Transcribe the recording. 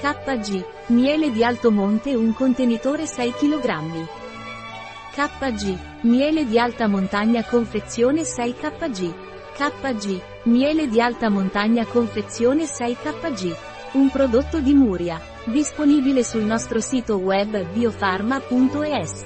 KG. Miele di alto monte un contenitore 6 kg. KG. Miele di alta montagna confezione 6 kg. KG. Miele di alta montagna confezione 6 kg. Un prodotto di Muria. Disponibile sul nostro sito web biofarma.es.